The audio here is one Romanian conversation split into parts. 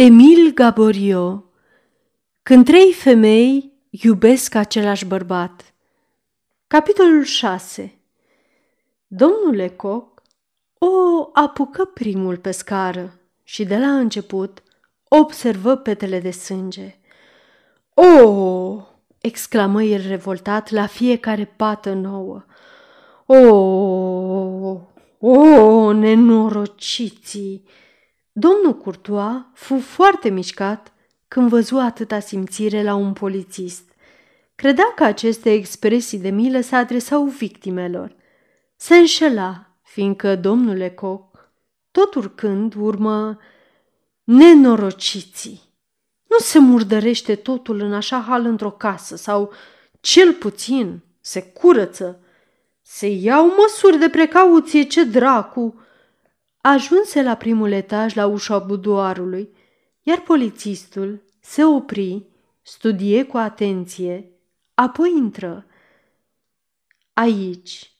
Emil Gaborio Când trei femei iubesc același bărbat Capitolul 6 Domnul Lecoq o apucă primul pe scară și de la început observă petele de sânge. O! exclamă el revoltat la fiecare pată nouă. O! O, nenorociții! Domnul Courtois fu foarte mișcat când văzu atâta simțire la un polițist. Credea că aceste expresii de milă se adresau victimelor. Se înșela, fiindcă domnul Lecoq, tot urcând, urmă nenorociții. Nu se murdărește totul în așa hal într-o casă sau, cel puțin, se curăță. Se iau măsuri de precauție, ce dracu! Ajunse la primul etaj la ușa budoarului, iar polițistul se opri, studie cu atenție, apoi intră. Aici,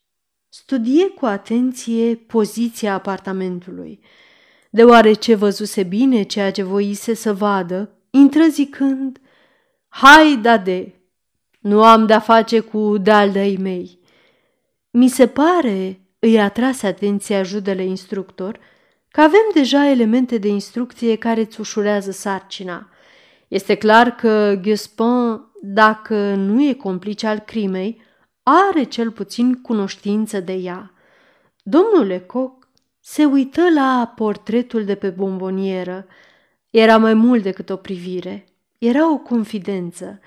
studie cu atenție poziția apartamentului. Deoarece văzuse bine ceea ce voise să vadă, intră zicând, Hai, dade, nu am de-a face cu daldăi mei. Mi se pare îi atrase atenția judele instructor că avem deja elemente de instrucție care îți ușurează sarcina. Este clar că Guspin, dacă nu e complice al crimei, are cel puțin cunoștință de ea. Domnul Lecoq se uită la portretul de pe bombonieră. Era mai mult decât o privire, era o confidență.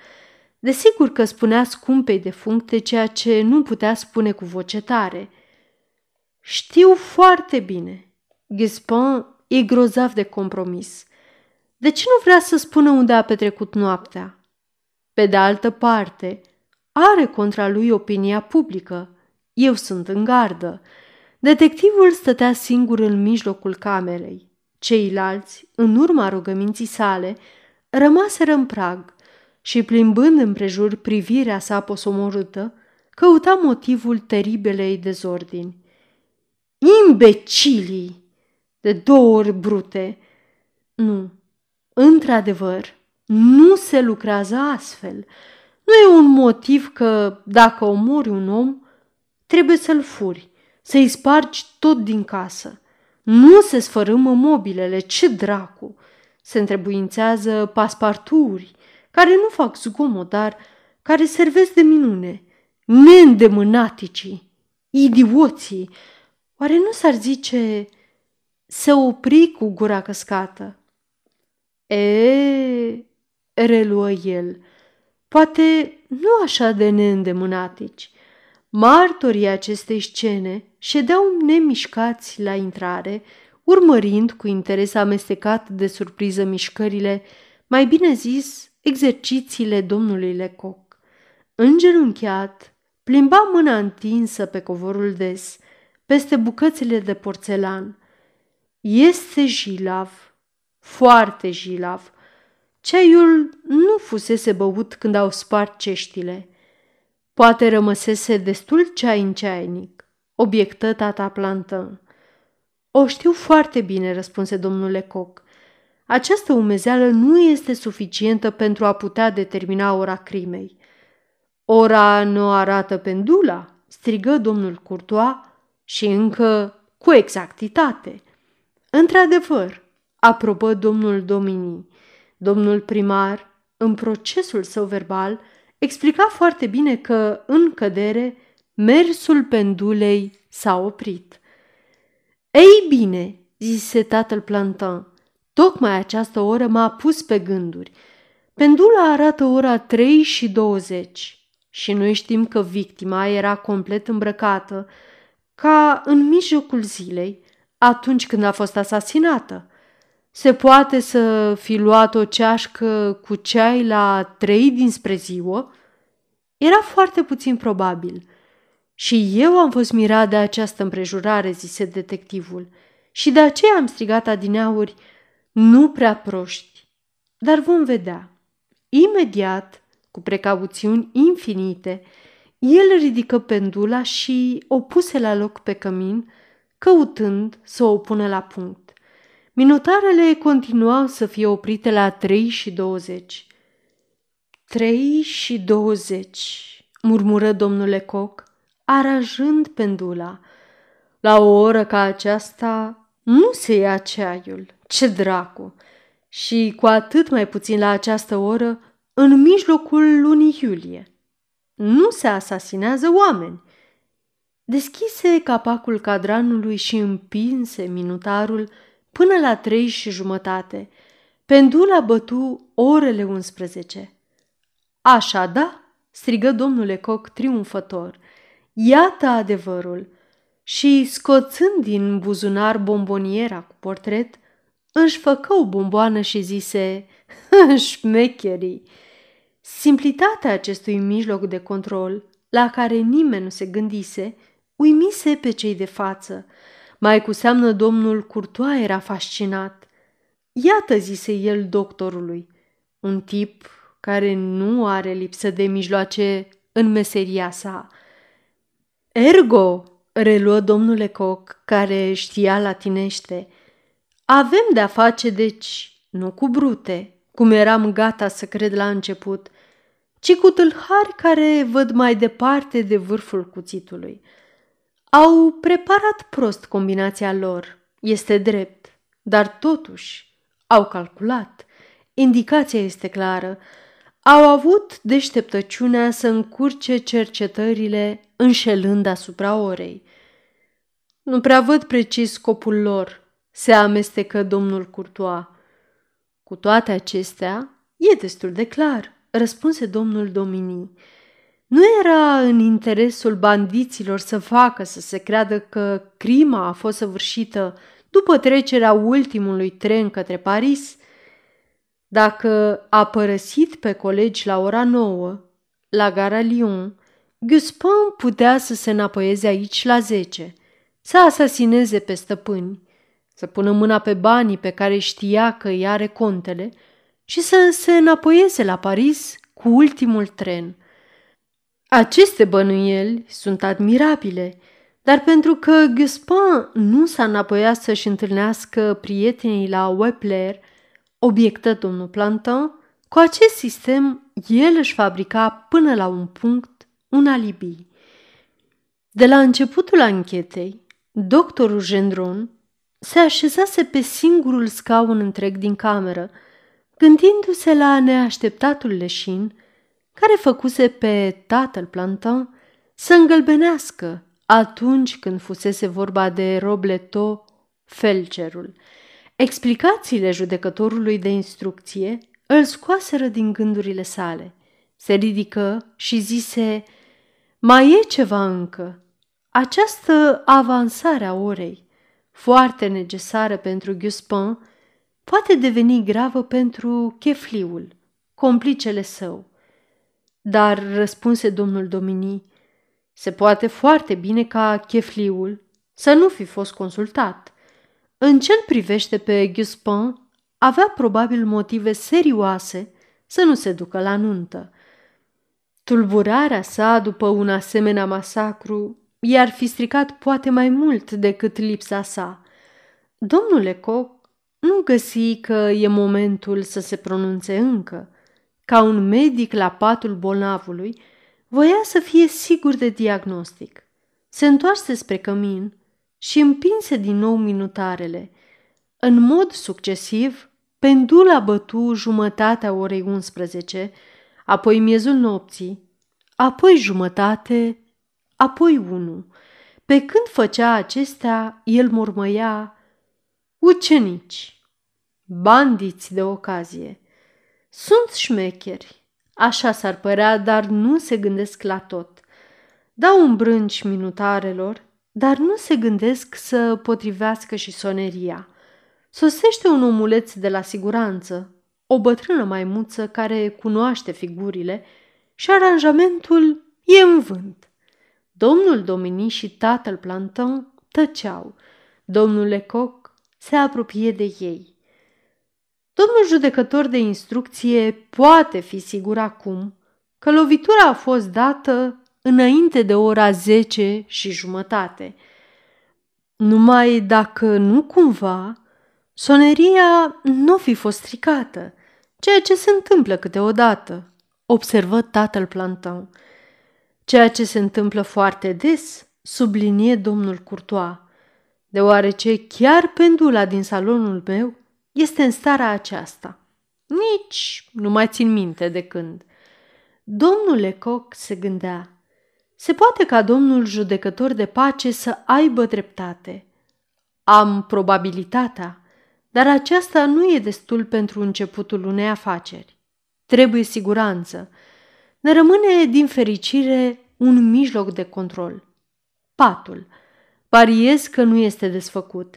Desigur că spunea scumpei de functe ceea ce nu putea spune cu voce tare – știu foarte bine. Gispin e grozav de compromis. De ce nu vrea să spună unde a petrecut noaptea? Pe de altă parte, are contra lui opinia publică. Eu sunt în gardă. Detectivul stătea singur în mijlocul camerei. Ceilalți, în urma rugăminții sale, rămaseră în prag și, plimbând împrejur privirea sa posomorâtă, căuta motivul teribilei dezordini. Imbecilii! De două ori brute. Nu, într-adevăr, nu se lucrează astfel. Nu e un motiv că, dacă omori un om, trebuie să-l furi, să-i spargi tot din casă. Nu se sfărâmă mobilele, ce dracu! Se întrebuințează pasparturi, care nu fac zgomot, dar care servesc de minune. Neîndemânaticii, idioții, Oare nu s-ar zice să opri cu gura căscată? E, reluă el, poate nu așa de neîndemânatici. Martorii acestei scene ședeau nemișcați la intrare, urmărind cu interes amestecat de surpriză mișcările, mai bine zis, exercițiile domnului Lecoq. Îngenunchiat, plimba mâna întinsă pe covorul des – peste bucățile de porțelan. Este jilav, foarte jilav. Ceaiul nu fusese băut când au spart ceștile. Poate rămăsese destul ceai în ceainic, obiectă tata plantă. O știu foarte bine, răspunse domnul Lecoq. Această umezeală nu este suficientă pentru a putea determina ora crimei. Ora nu arată pendula, strigă domnul Courtois, și încă cu exactitate. Într-adevăr, aprobă domnul Domini. Domnul primar, în procesul său verbal, explica foarte bine că, în cădere, mersul pendulei s-a oprit. Ei bine, zise tatăl Plantin, tocmai această oră m-a pus pe gânduri. Pendula arată ora 3 și 20 și noi știm că victima era complet îmbrăcată, ca în mijlocul zilei, atunci când a fost asasinată. Se poate să fi luat o ceașcă cu ceai la trei dinspre ziua? Era foarte puțin probabil. Și eu am fost mirat de această împrejurare, zise detectivul, și de aceea am strigat adineauri, nu prea proști. Dar vom vedea. Imediat, cu precauțiuni infinite, el ridică pendula și o puse la loc pe cămin, căutând să o pună la punct. Minutarele continuau să fie oprite la 3 și 20. 3 și 20, murmură domnul Lecoq, aranjând pendula. La o oră ca aceasta nu se ia ceaiul, ce dracu! Și cu atât mai puțin la această oră, în mijlocul lunii iulie. Nu se asasinează oameni. Deschise capacul cadranului și împinse minutarul până la trei și jumătate. Pendula bătu orele 11. Așa, da? strigă domnul Lecoq triumfător. Iată adevărul! Și, scoțând din buzunar bomboniera cu portret, își făcă o bomboană și zise, șmecherii! Simplitatea acestui mijloc de control, la care nimeni nu se gândise, uimise pe cei de față. Mai cu seamnă domnul Curtoa era fascinat. Iată, zise el doctorului, un tip care nu are lipsă de mijloace în meseria sa. Ergo, reluă domnul Lecoq, care știa latinește, avem de-a face, deci, nu cu brute, cum eram gata să cred la început, ci cu tâlhari care văd mai departe de vârful cuțitului. Au preparat prost combinația lor, este drept, dar totuși au calculat. Indicația este clară. Au avut deșteptăciunea să încurce cercetările înșelând asupra orei. Nu prea văd precis scopul lor, se amestecă domnul Curtoa. Cu toate acestea, e destul de clar, răspunse domnul Domini. Nu era în interesul bandiților să facă să se creadă că crima a fost săvârșită după trecerea ultimului tren către Paris? Dacă a părăsit pe colegi la ora nouă, la gara Lyon, Guspin putea să se înapoieze aici la zece, să asasineze pe stăpâni, să pună mâna pe banii pe care știa că îi are contele și să se înapoieze la Paris cu ultimul tren. Aceste bănuieli sunt admirabile, dar pentru că Guspin nu s-a înapoiat să-și întâlnească prietenii la Wepler, obiectă domnul Plantin, cu acest sistem el își fabrica până la un punct un alibi. De la începutul anchetei, doctorul Gendron se așezase pe singurul scaun întreg din cameră, gândindu-se la neașteptatul leșin care făcuse pe tatăl Plantin să îngălbenească atunci când fusese vorba de Robleto, felcerul. Explicațiile judecătorului de instrucție îl scoaseră din gândurile sale. Se ridică și zise, mai e ceva încă. Această avansare a orei, foarte necesară pentru Guspin, poate deveni gravă pentru chefliul, complicele său. Dar, răspunse domnul Domini, se poate foarte bine ca chefliul să nu fi fost consultat. În ce privește pe Guspin, avea probabil motive serioase să nu se ducă la nuntă. Tulburarea sa după un asemenea masacru i-ar fi stricat poate mai mult decât lipsa sa. Domnul Lecoq nu găsi că e momentul să se pronunțe încă. Ca un medic la patul bolnavului, voia să fie sigur de diagnostic. Se întoarse spre cămin și împinse din nou minutarele. În mod succesiv, pendula bătu jumătatea orei 11, apoi miezul nopții, apoi jumătate, apoi unu. Pe când făcea acestea, el mormăia ucenici, bandiți de ocazie. Sunt șmecheri, așa s-ar părea, dar nu se gândesc la tot. Dau un brânci minutarelor, dar nu se gândesc să potrivească și soneria. Sosește un omuleț de la siguranță, o bătrână maimuță care cunoaște figurile și aranjamentul e în vânt. Domnul Domini și tatăl Planton tăceau. Domnul Lecoq se apropie de ei. Domnul judecător de instrucție poate fi sigur acum că lovitura a fost dată înainte de ora zece și jumătate. Numai dacă nu cumva soneria nu fi fost stricată, ceea ce se întâmplă câteodată, observă tatăl planton. Ceea ce se întâmplă foarte des, sublinie domnul Courtois, deoarece chiar pendula din salonul meu este în starea aceasta. Nici nu mai țin minte de când. Domnul Lecoq se gândea. Se poate ca domnul judecător de pace să aibă dreptate. Am probabilitatea, dar aceasta nu e destul pentru începutul unei afaceri. Trebuie siguranță. Ne rămâne, din fericire, un mijloc de control. Patul. Pariez că nu este desfăcut.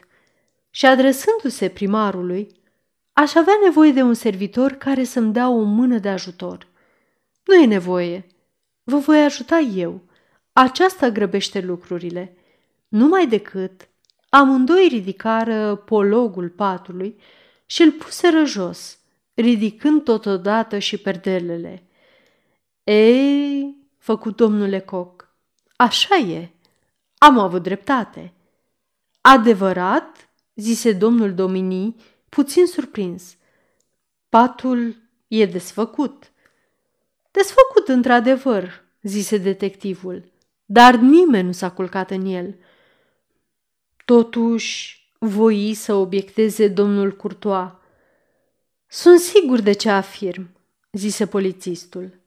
Și adresându-se primarului, aș avea nevoie de un servitor care să-mi dea o mână de ajutor. Nu e nevoie. Vă voi ajuta eu. Aceasta grăbește lucrurile. Numai decât amândoi ridicară pologul patului și îl puseră jos, ridicând totodată și perdelele. Ei, făcut domnule Coc, așa e. Am avut dreptate. Adevărat? zise domnul Domini, puțin surprins. Patul e desfăcut. Desfăcut într-adevăr, zise detectivul, dar nimeni nu s-a culcat în el. Totuși, voi să obiecteze domnul Courtois. Sunt sigur de ce afirm, zise polițistul.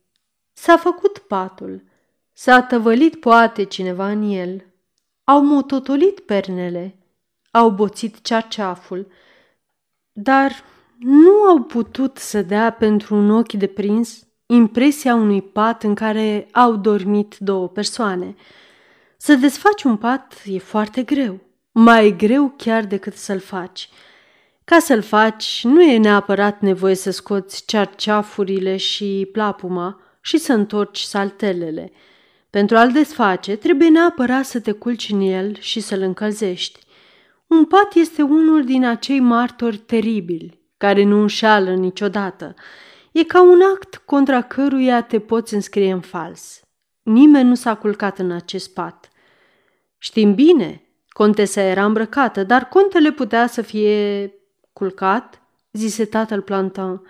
S-a făcut patul, s-a tăvălit poate cineva în el, au mototolit pernele, au boțit cearceaful, dar nu au putut să dea pentru un ochi de prins impresia unui pat în care au dormit două persoane. Să desfaci un pat e foarte greu, mai greu chiar decât să-l faci. Ca să-l faci, nu e neapărat nevoie să scoți cearceafurile și plapuma și să întorci saltelele. Pentru a-l desface, trebuie neapărat să te culci în el și să-l încălzești. Un pat este unul din acei martori teribili, care nu înșeală niciodată. E ca un act contra căruia te poți înscrie în fals. Nimeni nu s-a culcat în acest pat. Știm bine, contesa era îmbrăcată, dar contele putea să fie culcat, zise tatăl Plantin.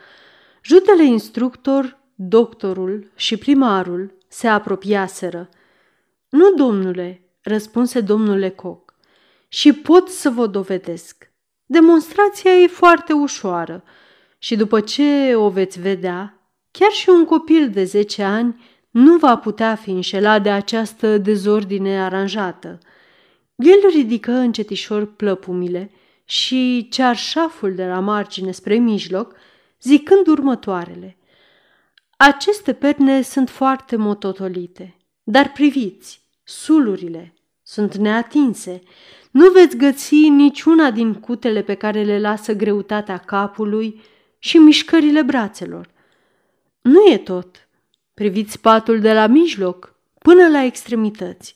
Judele instructor, doctorul și primarul se apropiaseră. Nu, domnule, răspunse domnul Lecoq, și pot să vă dovedesc. Demonstrația e foarte ușoară și după ce o veți vedea, chiar și un copil de 10 ani nu va putea fi înșelat de această dezordine aranjată. El ridică încetișor plăpumile și cearșaful de la margine spre mijloc, zicând următoarele. Aceste perne sunt foarte mototolite, dar priviți, sulurile sunt neatinse. Nu veți găsi niciuna din cutele pe care le lasă greutatea capului și mișcările brațelor. Nu e tot. Priviți spatul de la mijloc până la extremități.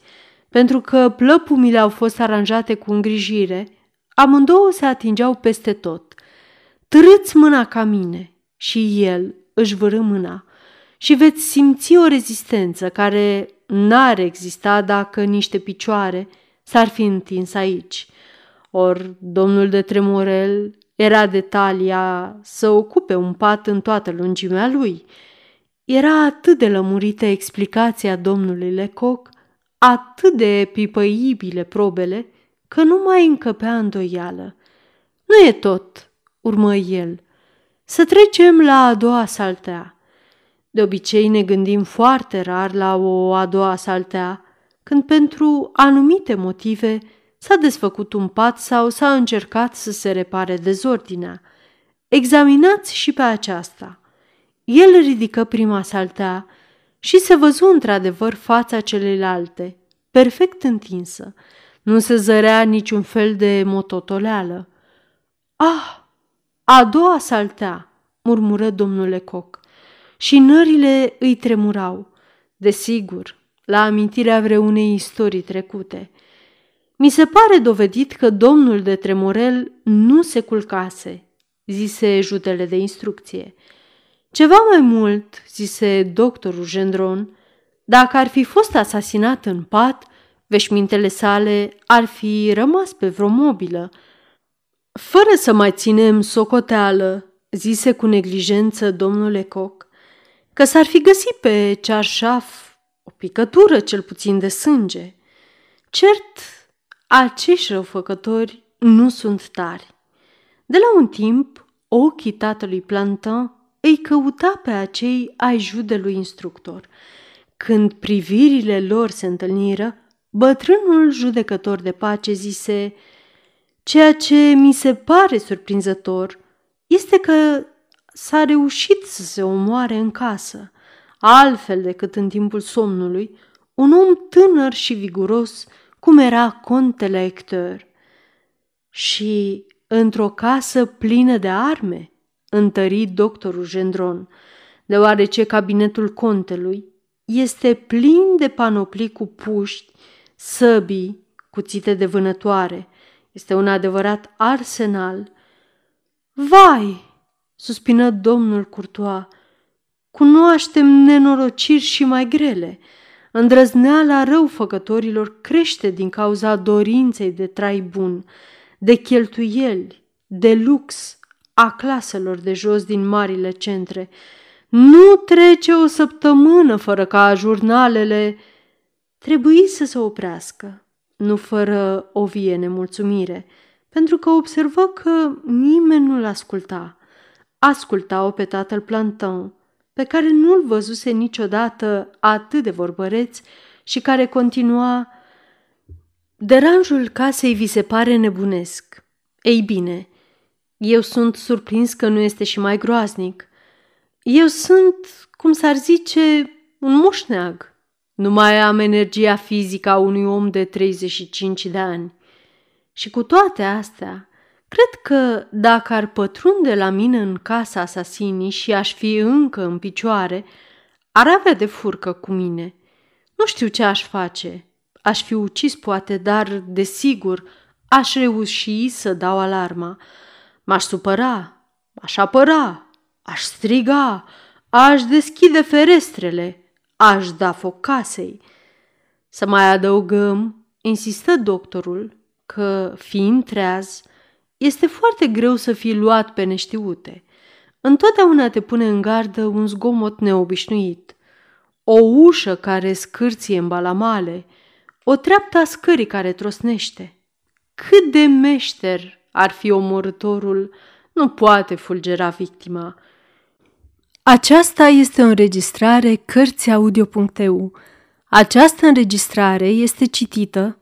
Pentru că plăpumile au fost aranjate cu îngrijire, amândouă se atingeau peste tot. Trâți mâna ca mine și el își vârâ mâna și veți simți o rezistență care n-ar exista dacă niște picioare s-ar fi întins aici. Or, domnul de Tremorel era de talia să ocupe un pat în toată lungimea lui. Era atât de lămurită explicația domnului Lecoq, atât de pipăibile probele, că nu mai încăpea îndoială. Nu e tot, urmă el. Să trecem la a doua saltea. De obicei ne gândim foarte rar la o a doua saltea, când pentru anumite motive s-a desfăcut un pat sau s-a încercat să se repare dezordinea. Examinați și pe aceasta. El ridică prima saltea și se văzu într-adevăr fața celelalte, perfect întinsă. Nu se zărea niciun fel de mototoleală. Ah, a doua saltea, murmură domnul Lecoq și nările îi tremurau. Desigur, la amintirea vreunei istorii trecute. Mi se pare dovedit că domnul de Tremorel nu se culcase, zise jutele de instrucție. Ceva mai mult, zise doctorul Gendron, dacă ar fi fost asasinat în pat, veșmintele sale ar fi rămas pe vreo mobilă. Fără să mai ținem socoteală, zise cu neglijență domnul Lecoq, că s-ar fi găsit pe cearșaf o picătură cel puțin de sânge. Cert, acești răufăcători nu sunt tari. De la un timp, ochii tatălui Plantin îi căuta pe acei ai judelui instructor. Când privirile lor se întâlniră, bătrânul judecător de pace zise Ceea ce mi se pare surprinzător este că s-a reușit să se omoare în casă, altfel decât în timpul somnului, un om tânăr și viguros, cum era contele Hector. Și într-o casă plină de arme, întări doctorul Gendron, deoarece cabinetul contelui este plin de panoplii cu puști, săbii, cuțite de vânătoare. Este un adevărat arsenal. Vai, suspină domnul Curtoa, cunoaștem nenorociri și mai grele. Îndrăzneala răufăcătorilor crește din cauza dorinței de trai bun, de cheltuieli, de lux a claselor de jos din marile centre. Nu trece o săptămână fără ca jurnalele trebuie să se oprească, nu fără o vie nemulțumire, pentru că observă că nimeni nu-l asculta. Asculta-o pe tatăl Plantin, pe care nu-l văzuse niciodată atât de vorbăreț și care continua Deranjul casei vi se pare nebunesc. Ei bine, eu sunt surprins că nu este și mai groaznic. Eu sunt, cum s-ar zice, un moșneag. Nu mai am energia fizică a unui om de 35 de ani. Și cu toate astea, cred că dacă ar pătrunde la mine în casa asasinii și aș fi încă în picioare, ar avea de furcă cu mine. Nu știu ce aș face. Aș fi ucis poate, dar, desigur, aș reuși să dau alarma. M-aș supăra, aș apăra, aș striga, aș deschide ferestrele, aș da foc casei. Să mai adăugăm, insistă doctorul, că, fiind treaz, este foarte greu să fii luat pe neștiute. Întotdeauna te pune în gardă un zgomot neobișnuit. O ușă care scârție în balamale, o treaptă a scării care trosnește. Cât de meșter ar fi omorătorul, nu poate fulgera victima. Aceasta este o înregistrare Cărțiaudio.eu. Această înregistrare este citită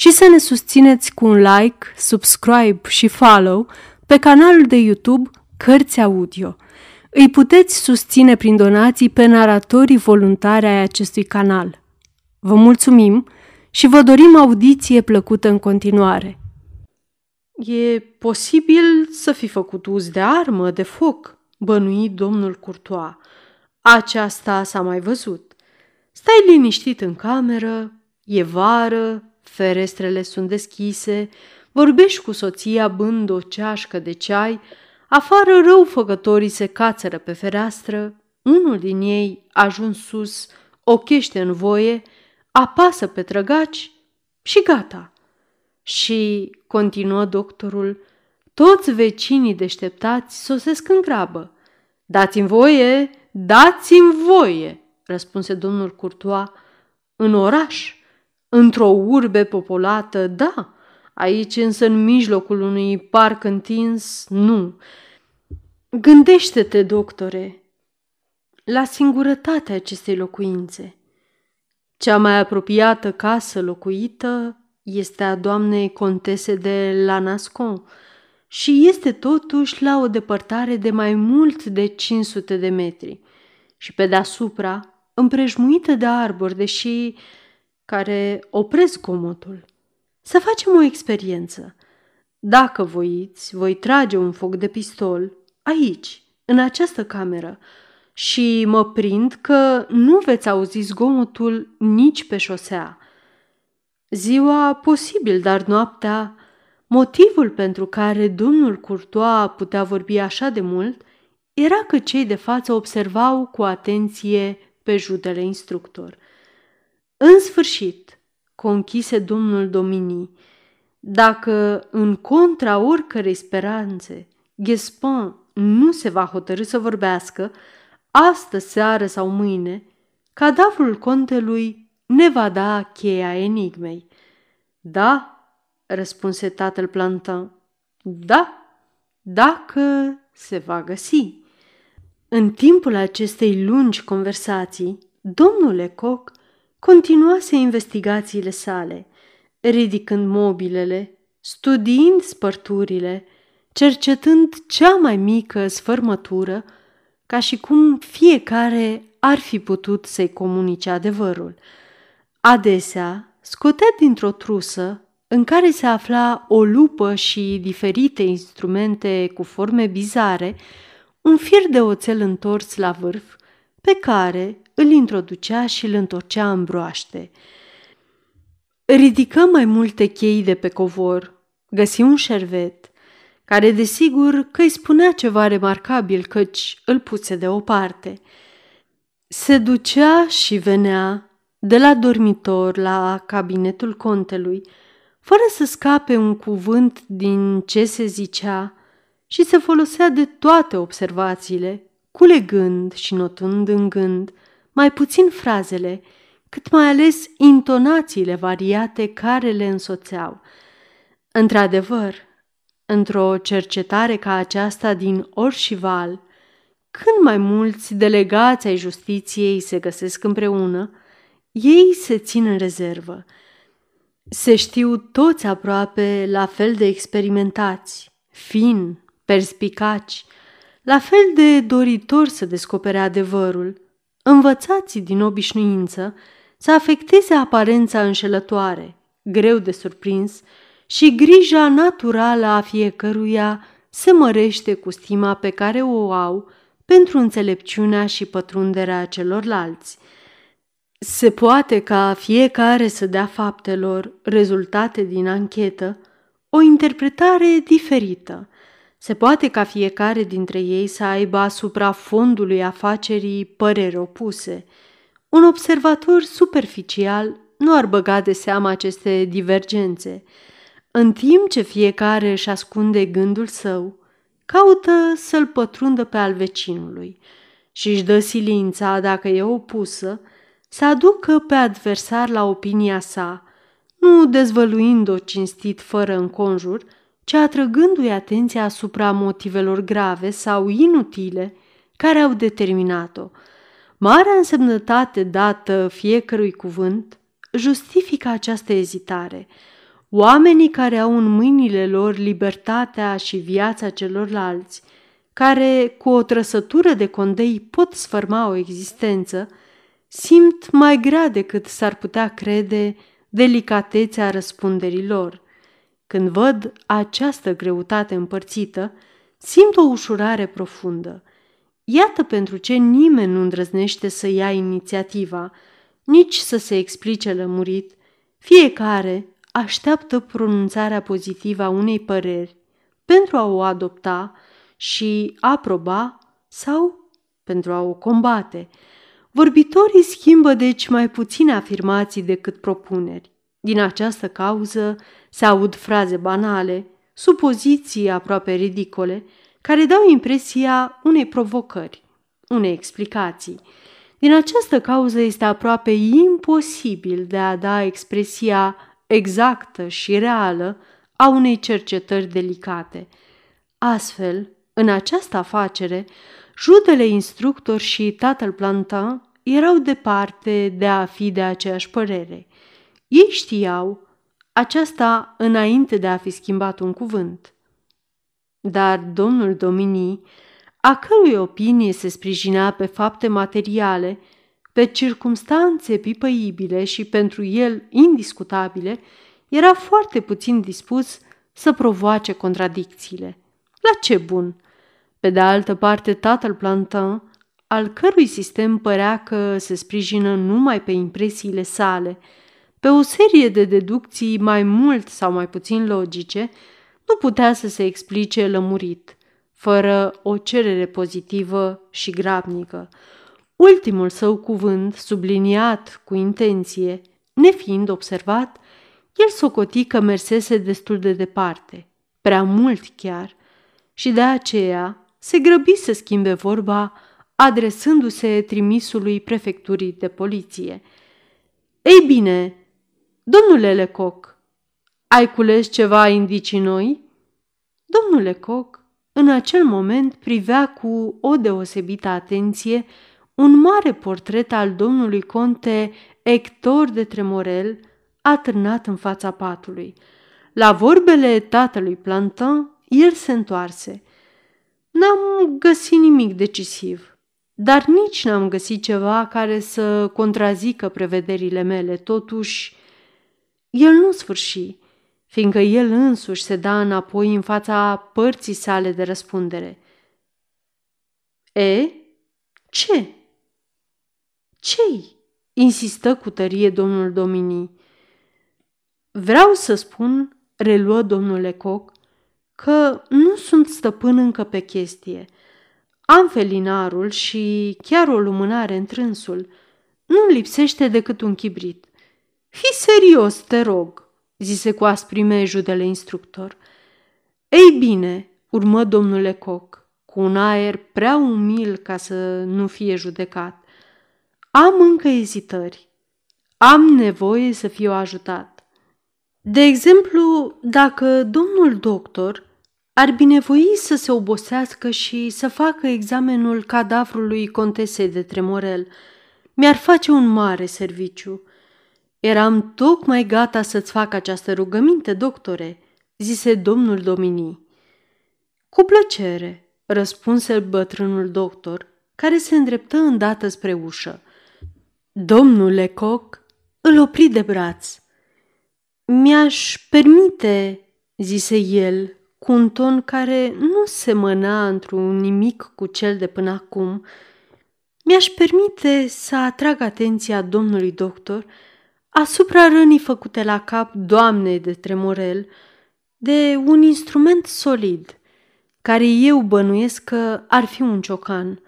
și să ne susțineți cu un like, subscribe și follow pe canalul de YouTube Cărți Audio. Îi puteți susține prin donații pe naratorii voluntari ai acestui canal. Vă mulțumim și vă dorim audiție plăcută în continuare. E posibil să fi făcut uz de armă, de foc, bănui domnul Curtoa. Aceasta s-a mai văzut. Stai liniștit în cameră, e vară, ferestrele sunt deschise, vorbești cu soția bând o ceașcă de ceai, afară răufăcătorii se cațără pe fereastră, unul din ei, ajuns sus, ochește în voie, apasă pe trăgaci și gata. Și, continuă doctorul, toți vecinii deșteptați sosesc în grabă. Dați-mi voie, dați-mi voie, răspunse domnul Curtoa. În oraș, într-o urbe populată, da, aici însă în mijlocul unui parc întins, nu. Gândește-te, doctore, la singurătatea acestei locuințe. Cea mai apropiată casă locuită este a doamnei contese de Lanascon și este totuși la o depărtare de mai mult de 500 de metri și pe deasupra împrejmuită de arbori, deși care opresc comotul. Să facem o experiență. Dacă voiți, voi trage un foc de pistol aici, în această cameră, și mă prind că nu veți auzi zgomotul nici pe șosea. Ziua posibil, dar noaptea, motivul pentru care domnul Curtoa putea vorbi așa de mult era că cei de față observau cu atenție pe judele instructor. În sfârșit, conchise domnul Domini, dacă în contra oricărei speranțe Gespin nu se va hotărâ să vorbească, astă seară sau mâine, cadavrul contelui ne va da cheia enigmei. Da, răspunse tatăl Plantin. Da, dacă se va găsi. În timpul acestei lungi conversații, domnul Lecoq continuase investigațiile sale, ridicând mobilele, studiind spărturile, cercetând cea mai mică sfărmătură, ca și cum fiecare ar fi putut să-i comunice adevărul. Adesea scotea dintr-o trusă în care se afla o lupă și diferite instrumente cu forme bizare, un fir de oțel întors la vârf, pe care îl introducea și îl întorcea în broaște. Ridică mai multe chei de pe covor, găsi un șervet, care desigur că îi spunea ceva remarcabil căci îl puse deoparte. Se ducea și venea de la dormitor la cabinetul contelui, fără să scape un cuvânt din ce se zicea și se folosea de toate observațiile, culegând și notând în gând mai puțin frazele, cât mai ales intonațiile variate care le însoțeau. Într-adevăr, într-o cercetare ca aceasta din Orșival, când mai mulți delegați ai justiției se găsesc împreună, ei se țin în rezervă. Se știu toți aproape la fel de experimentați, fin, perspicaci, la fel de doritori să descopere adevărul, învățați din obișnuință să afecteze aparența înșelătoare, greu de surprins, și grija naturală a fiecăruia se mărește cu stima pe care o au pentru înțelepciunea și pătrunderea celorlalți. Se poate ca fiecare să dea faptelor rezultate din anchetă o interpretare diferită. Se poate ca fiecare dintre ei să aibă asupra fondului afacerii păreri opuse. Un observator superficial nu ar băga de seamă aceste divergențe. În timp ce fiecare își ascunde gândul său, caută să-l pătrundă pe al vecinului și își dă silința, dacă e opusă, să aducă pe adversar la opinia sa, nu dezvăluind-o cinstit fără înconjur, ci atrăgându-i atenția asupra motivelor grave sau inutile care au determinat-o. Marea însemnătate dată fiecărui cuvânt justifică această ezitare. Oamenii care au în mâinile lor libertatea și viața celorlalți, care cu o trăsătură de condei pot sfărma o existență, simt mai grea decât s-ar putea crede delicatețea răspunderii lor. Când văd această greutate împărțită, simt o ușurare profundă. Iată pentru ce nimeni nu îndrăznește să ia inițiativa, nici să se explice lămurit. Fiecare așteaptă pronunțarea pozitivă a unei păreri pentru a o adopta și aproba sau pentru a o combate. Vorbitorii schimbă deci mai puține afirmații decât propuneri. Din această cauză se aud fraze banale, supoziții aproape ridicole, care dau impresia unei provocări, unei explicații. Din această cauză este aproape imposibil de a da expresia exactă și reală a unei cercetări delicate. Astfel, în această afacere, judele instructor și tatăl Plantin erau departe de a fi de aceeași părere. Ei știau, aceasta înainte de a fi schimbat un cuvânt. Dar domnul Domini, a cărui opinie se sprijinea pe fapte materiale, pe circumstanțe pipăibile și pentru el indiscutabile, era foarte puțin dispus să provoace contradicțiile. La ce bun? Pe de altă parte, tatăl Plantin, al cărui sistem părea că se sprijină numai pe impresiile sale, pe o serie de deducții mai mult sau mai puțin logice, nu putea să se explice lămurit, fără o cerere pozitivă și grabnică. Ultimul său cuvânt, subliniat cu intenție, nefiind observat, el socoti că mersese destul de departe, prea mult chiar, și de aceea se grăbi să schimbe vorba, adresându-se trimisului prefecturii de poliție. Ei bine, domnule Lecoq, ai cules ceva indicii noi? Domnul Lecoq, în acel moment, privea cu o deosebită atenție un mare portret al domnului conte Hector de Tremorel, atârnat în fața patului. La vorbele tatălui Plantin, el se întoarse. N-am găsit nimic decisiv, dar nici n-am găsit ceva care să contrazică prevederile mele. Totuși, el nu sfârși, fiindcă el însuși se da înapoi în fața părții sale de răspundere. E? Ce? Ce-i? insistă cu tărie domnul Domini. Vreau să spun, reluă domnul Lecoq, că nu sunt stăpân încă pe chestie. Am felinarul și chiar o lumânare întrânsul. Nu-mi lipsește decât un chibrit. Fii serios, te rog, zise cu asprime judele instructor. Ei bine, urmă domnul Lecoq, cu un aer prea umil ca să nu fie judecat. Am încă ezitări. Am nevoie să fiu ajutat. De exemplu, dacă domnul doctor ar binevoi să se obosească și să facă examenul cadavrului contesei de Tremorel, mi-ar face un mare serviciu. Eram tocmai gata să-ți fac această rugăminte, doctore, zise domnul Domini. Cu plăcere, răspunse bătrânul doctor, care se îndreptă îndată spre ușă. Domnul Lecoq îl opri de braț. Mi-aș permite, zise el, cu un ton care nu semăna într-un nimic cu cel de până acum, mi-aș permite să atrag atenția domnului doctor asupra rănii făcute la cap doamnei de Tremorel de un instrument solid, care eu bănuiesc că ar fi un ciocan.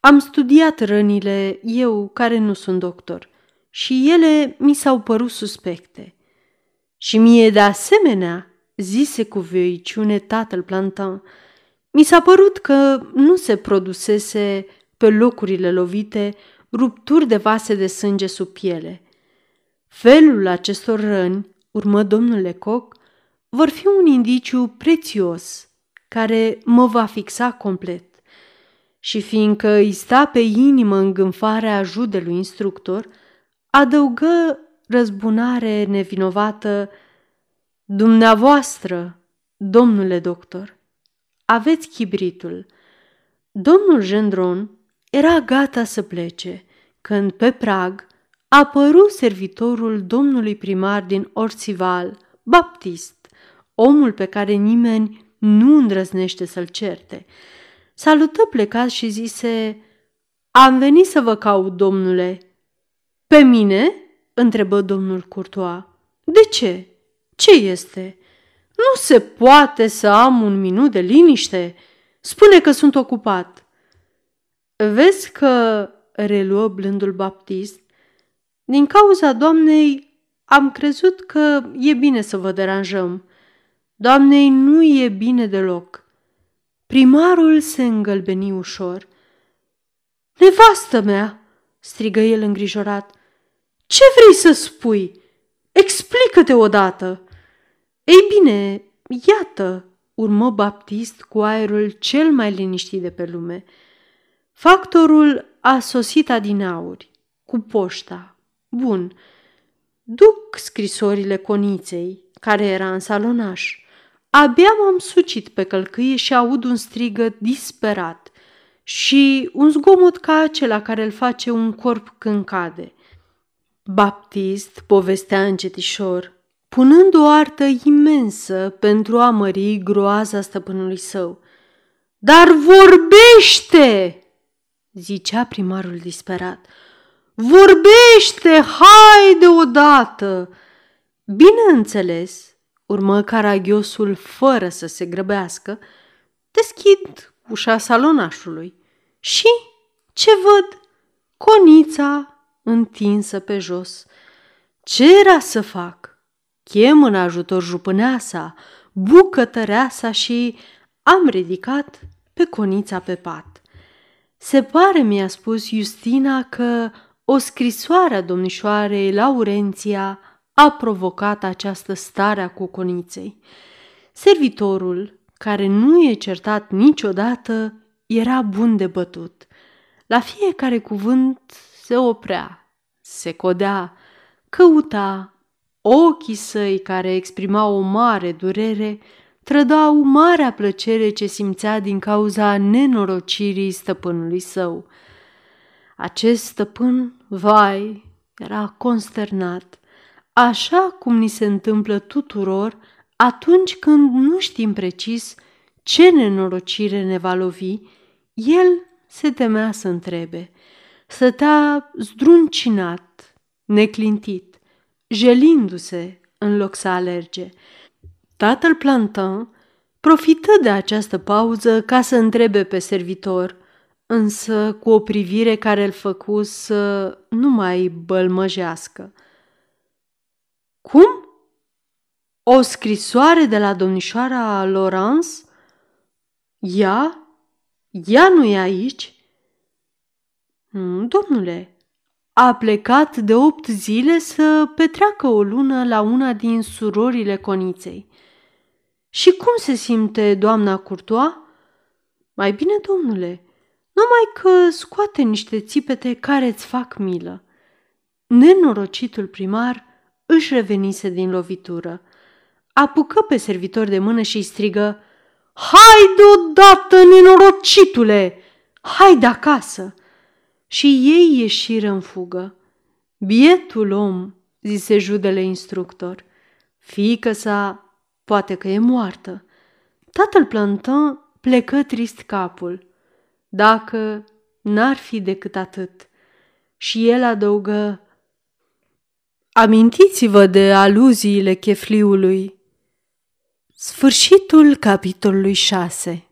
Am studiat rănile, eu care nu sunt doctor, și ele mi s-au părut suspecte. Și mie de asemenea, zise cu vioiciune tatăl Plantin, mi s-a părut că nu se produsese pe locurile lovite rupturi de vase de sânge sub piele. Felul acestor răni, urmă domnul Lecoq, vor fi un indiciu prețios care mă va fixa complet și fiindcă îi sta pe inimă îngânfarea judelui instructor, adăugă răzbunare nevinovată Dumneavoastră, domnule doctor, aveți chibritul. Domnul Gendron era gata să plece, când pe prag apăru servitorul domnului primar din Orțival, Baptist, omul pe care nimeni nu îndrăznește să-l certe. Salută plecat și zise, Am venit să vă caut, domnule. Pe mine? întrebă domnul Courtois. De ce? Ce este? Nu se poate să am un minut de liniște. Spune că sunt ocupat. Vezi că, reluă blândul baptist, din cauza doamnei am crezut că e bine să vă deranjăm. Doamnei nu e bine deloc. Primarul se îngălbeni ușor. Nevastă mea, strigă el îngrijorat, ce vrei să spui? Explică-te odată! Ei bine, iată, urmă Baptist cu aerul cel mai liniștit de pe lume. Factorul a sosit adinauri, cu poșta. Bun, duc scrisorile coniței, care era în salonaș. Abia m-am sucit pe călcâie și aud un strigă disperat și un zgomot ca acela care îl face un corp când cade. Baptist povestea încetișor punând o artă imensă pentru a mări groaza stăpânului său. Dar vorbește! zicea primarul disperat. Vorbește, haide odată! Bineînțeles, urmă caragiosul fără să se grăbească, deschid ușa salonașului. Și ce văd? Conița întinsă pe jos. Ce era să fac? Chem în ajutor jupâneasa, bucătăreasa și am ridicat pe conița pe pat. Se pare, mi-a spus Justina, că o scrisoare a domnișoarei Laurenția a provocat această stare a cuconiței. Servitorul, care nu e certat niciodată, era bun de bătut. La fiecare cuvânt se oprea, se codea, căuta, ochii săi care exprimau o mare durere, trădau marea plăcere ce simțea din cauza nenorocirii stăpânului său. Acest stăpân, vai, era consternat, așa cum ni se întâmplă tuturor atunci când nu știm precis ce nenorocire ne va lovi, el se temea să întrebe. Stătea zdruncinat, neclintit, jelindu-se în loc să alerge. Tatăl Plantin profită de această pauză ca să întrebe pe servitor, însă cu o privire care îl făcu să nu mai bălmăjească. Cum? O scrisoare de la domnișoara Laurence? Ea? Ea nu e aici? Domnule, a plecat de opt zile să petreacă o lună la una din surorile coniței. Și cum se simte doamna Curtoa? Mai bine, domnule, numai că scoate niște țipete care îți fac milă. Nenorocitul primar își revenise din lovitură. Apucă pe servitor de mână și îi strigă Hai deodată, nenorocitule! Hai de acasă! Și ei ieșiră în fugă. Bietul om, zise judele instructor, fiică sa poate că e moartă. Tatăl Plantin plecă trist capul. Dacă n-ar fi decât atât. Și el adăugă, Amintiți-vă de aluziile chefliului. Sfârșitul capitolului 6